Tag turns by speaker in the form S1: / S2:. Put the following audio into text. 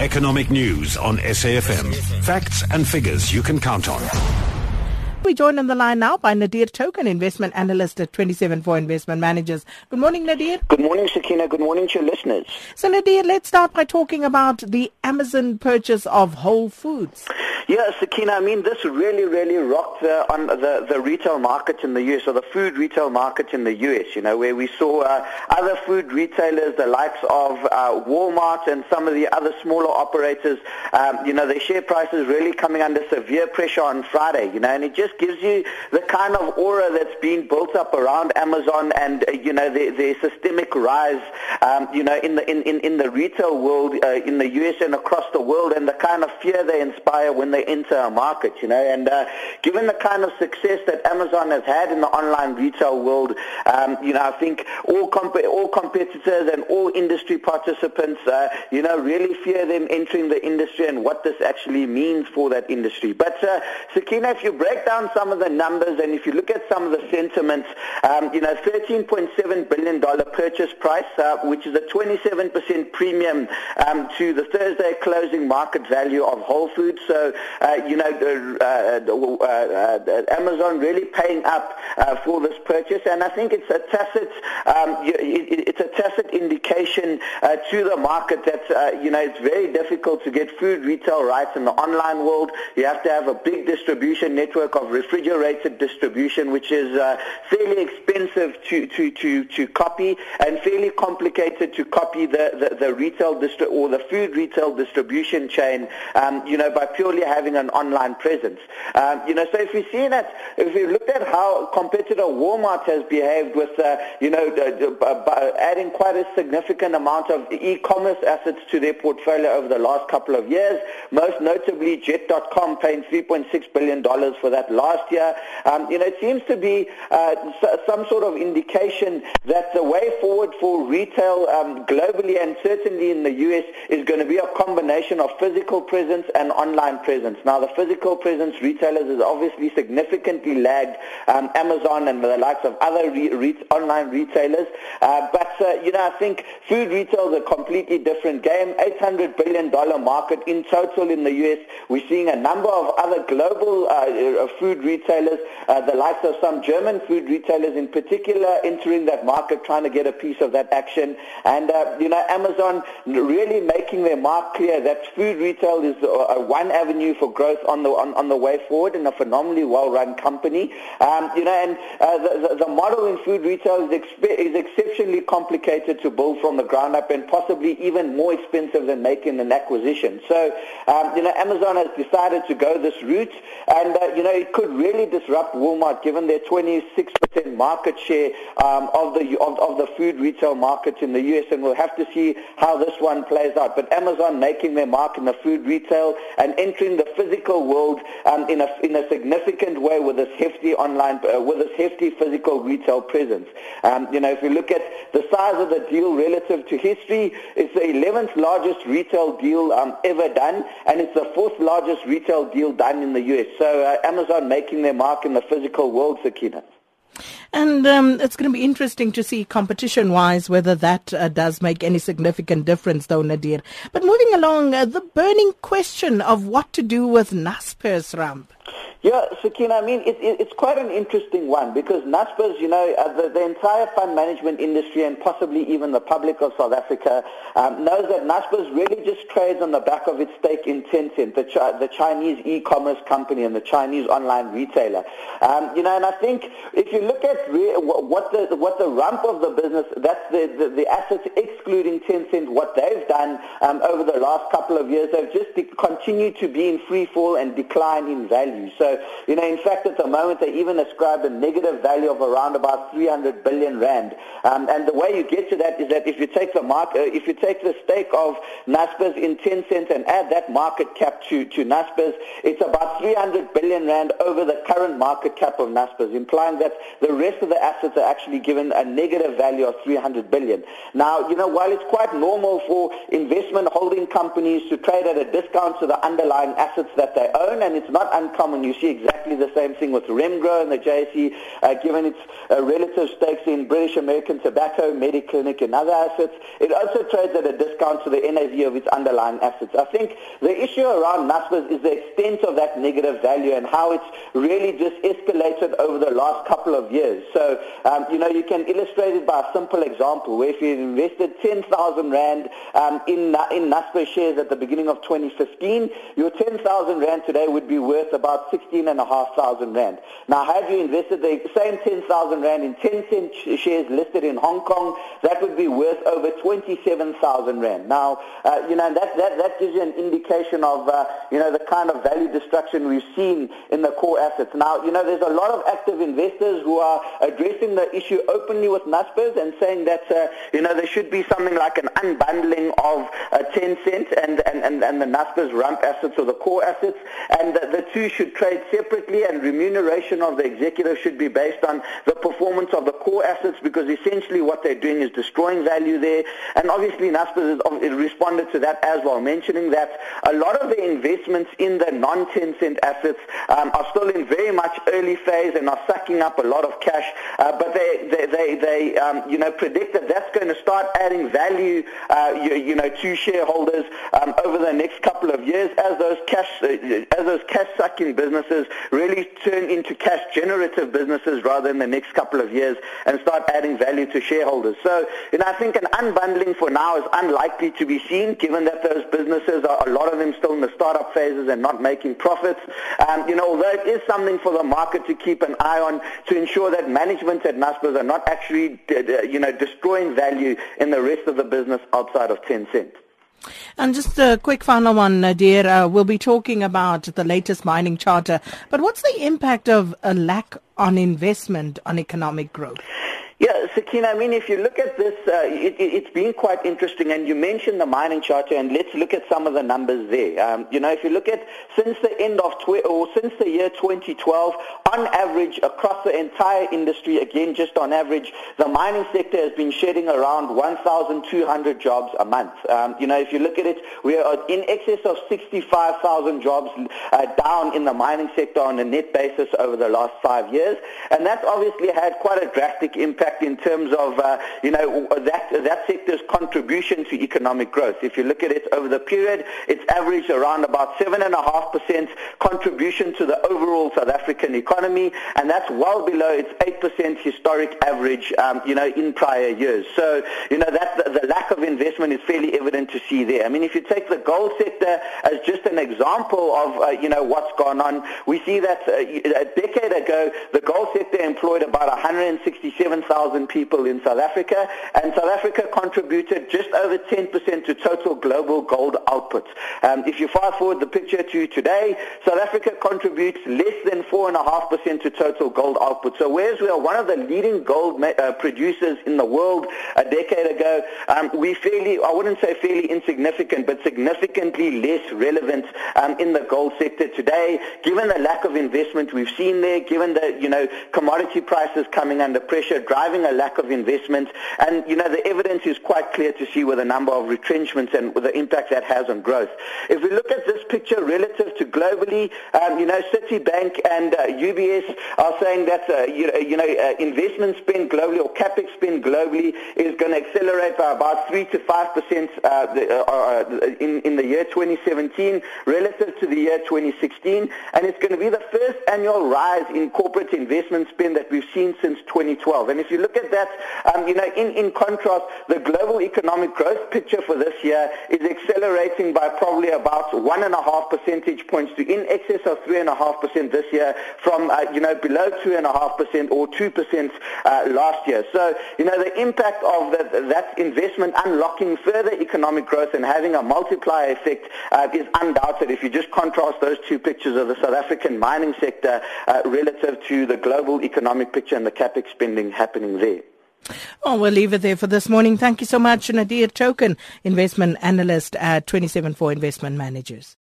S1: Economic news on SAFM. Facts and figures you can count on.
S2: We joined on the line now by Nadir Thokan, investment analyst at 274 Investment Managers. Good morning, Nadir.
S3: Good morning, Sakina. Good morning to your listeners.
S2: So, Nadir, let's start by talking about the Amazon purchase of Whole Foods.
S3: Yeah, Sakina, I mean, this really, really rocked the, on the, the retail market in the U.S., or the food retail market in the U.S., you know, where we saw uh, other food retailers, the likes of uh, Walmart and some of the other smaller operators, um, you know, their share prices really coming under severe pressure on Friday, you know, and it just gives you the kind of aura that's been built up around Amazon and, uh, you know, their, their systemic rise, um, you know, in the, in, in, in the retail world uh, in the U.S. and across the world and the kind of fear they inspire when they enter a market, you know, and uh, given the kind of success that Amazon has had in the online retail world, um, you know, I think all, comp- all competitors and all industry participants, uh, you know, really fear them entering the industry and what this actually means for that industry. But, uh, Sakina, if you break down some of the numbers and if you look at some of the sentiments, um, you know, $13.7 billion purchase price, uh, which is a 27% premium um, to the Thursday closing market value of Whole Foods. So, you know, uh, uh, uh, Amazon really paying up for this purchase. And I think it's a tacit, um, it's a tacit indication to the market that, you know, it's very difficult to get food retail rights in the online world. You have to have a big distribution network of refrigerated distribution, which is uh, fairly expensive to, to, to, to copy and fairly complicated to copy the, the, the retail distri- or the food retail distribution chain, um, you know, by purely having an online presence. Um, you know, so if we see that, if we looked at how competitor Walmart has behaved with, uh, you know, adding quite a significant amount of e-commerce assets to their portfolio over the last couple of years, most notably Jet.com paying $3.6 billion for that last year. Um, you know, it seems to be uh, some sort of indication that the way forward for retail um, globally and certainly in the U.S. is going to be a combination of physical presence and online presence. Now, the physical presence retailers is obviously significantly lagged um, Amazon and the likes of other re- re- online retailers. Uh, but, uh, you know, I think food retail is a completely different game. $800 billion market in total in the U.S. We're seeing a number of other global uh, food retailers, uh, the likes of some German food retailers in particular entering that market, trying to get a piece of that action. And, uh, you know, Amazon really making their mark clear that food retail is uh, one avenue for growth on the, on, on, the way forward and a phenomenally well-run company. Um, you know, and uh, the, the, model in food retail is, expe- is exceptionally complicated to build from the ground up and possibly even more expensive than making an acquisition. So, um, you know, Amazon has decided to go this route and, uh, you know, it could really disrupt Walmart given their 26% market share um, of the of, of, the food retail market in the U.S. And we'll have to see how this one plays out. But Amazon making their mark in the food retail and entering the physical world um, in a in a significant way with this hefty online uh, with this hefty physical retail presence. Um, you know, if you look at the size of the deal relative to history, it's the 11th largest retail deal um, ever done, and it's the fourth largest retail deal done in the U.S. So uh, Amazon making their mark in the physical world, Sakina.
S2: And um, it's going to be interesting to see competition wise whether that uh, does make any significant difference, though, Nadir. But moving along, uh, the burning question of what to do with Naspers ramp.
S3: Yeah, Sakina, I mean, it, it, it's quite an interesting one because Naspers, you know, uh, the, the, entire fund management industry and possibly even the public of South Africa um, knows that Naspers really just trades on the back of its stake in Tencent, the, Ch- the Chinese e-commerce company and the Chinese online retailer. Um, you know, and I think if you look at re- what the what the rump of the business, that's the, the, the assets excluding Tencent, what they've done um, over the last couple of years, they've just de- continued to be in free fall and decline in value. So so, you know, in fact, at the moment, they even ascribe a negative value of around about 300 billion rand. Um, and the way you get to that is that if you take the market, uh, if you take the stake of Naspers in Tencent and add that market cap to, to Naspers, it's about 300 billion rand over the current market cap of Naspers, implying that the rest of the assets are actually given a negative value of 300 billion. Now, you know, while it's quite normal for investment holding companies to trade at a discount to the underlying assets that they own, and it's not uncommon, you see exactly the same thing with Remgro and the JSE, uh, given its uh, relative stakes in British American Tobacco, Mediclinic, and other assets. It also trades at a discount to the NAV of its underlying assets. I think the issue around Naspers is the extent of that negative value and how it's really just escalated over the last couple of years. So, um, you know, you can illustrate it by a simple example where if you invested 10,000 Rand um, in, in shares at the beginning of 2015, your 10,000 Rand today would be worth about 16,500 Rand. Now, had you invested the same 10,000 Rand in Tencent shares listed in Hong Kong, that would be worth over 27,000 Rand. Now, uh, you know, that, that, that gives you an indication of, uh, you know, the kind of value destruction we've seen in the core assets. Now, you know, there's a lot of active investors who are addressing the issue openly with Naspers and saying that, uh, you know, there should be something like an unbundling of uh, cent and, and, and, and the Naspers rump assets or the core assets, and the, the two should trade separately and remuneration of the executive should be based on the performance of the core assets because essentially what they're doing is destroying value there. And obviously Naspers responded to that as well, mentioning that a lot of the investments in the non-Tencent assets um, are still in very much early phase and are sucking up a lot of cash, uh, but they, they, they, they um, you know, predict that that's going to start adding value, uh, you, you, know, to shareholders um, over the next couple of years as those cash, uh, as those cash-sucking businesses really turn into cash-generative businesses rather in the next couple of years and start adding value to shareholders. So, you know, I think an unbundling for now is unlikely to be seen, given that those businesses are a lot of them still in the startup phases and not making profits. Um, you know, although it is something for the market to keep an eye on to ensure that management at Naspers are not actually, you know, destroying value in the rest of the business outside of Tencent.
S2: And just a quick final one, Nadir. Uh, we'll be talking about the latest mining charter, but what's the impact of a lack on investment on economic growth?
S3: Yeah, Sakina, I mean, if you look at this, uh, it, has been quite interesting. And you mentioned the mining charter, and let's look at some of the numbers there. Um, you know, if you look at since the end of, tw- or since the year 2012, on average, across the entire industry, again, just on average, the mining sector has been shedding around 1,200 jobs a month. Um, you know, if you look at it, we are in excess of 65,000 jobs uh, down in the mining sector on a net basis over the last five years. And that's obviously had quite a drastic impact in terms of, uh, you know, that, contribution to economic growth. If you look at it over the period, it's averaged around about 7.5% contribution to the overall South African economy, and that's well below its 8% historic average, um, you know, in prior years. So, you know, that the, lack of investment is fairly evident to see there. I mean, if you take the gold sector as just an example of, uh, you know, what's gone on, we see that uh, a decade ago, the gold sector employed about 167,000 people in South Africa, and South Africa contributed just over 10% to total global gold output. Um, if you fast forward the picture to today, South Africa contributes less than 4.5% to total gold output. So whereas we are one of the leading gold uh, producers in the world a decade ago, um, we fairly, I wouldn't say fairly insignificant, but significantly less relevant um, in the gold sector today, given the lack of investment we've seen there, given the, you know, commodity prices coming under pressure, driving a lack of investment. And, you know, the evidence is quite clear to see with the number of retrenchments and with the impact that has on growth. If we look at this picture relative to globally, um, you know, Citibank and uh, UBS are saying that, uh, you, you, know, uh, investment spend globally or capex spend globally is going to accelerate by about 3 to 5 percent uh, uh, uh, in, in the year 2017 relative to the year 2016. And it's going to be the first annual rise in corporate investment spend that we've seen since 2012. And if you look at that, um, you know, in, in contrast, the global economic growth picture for this year is accelerating by probably about one and a half percentage points to in excess of three and a half percent this year from, uh, you know, below two and a half percent or two percent uh, last year. So, you know, the impact of the, that investment unlocking further economic growth and having a multiplier effect uh, is undoubted if you just contrast those two pictures of the South African mining sector uh, relative to the global economic picture and the capex spending happening there.
S2: Oh, we'll leave it there for this morning. Thank you so much, Nadir Thokan, investment analyst at Twenty Seven 274 Investment Managers.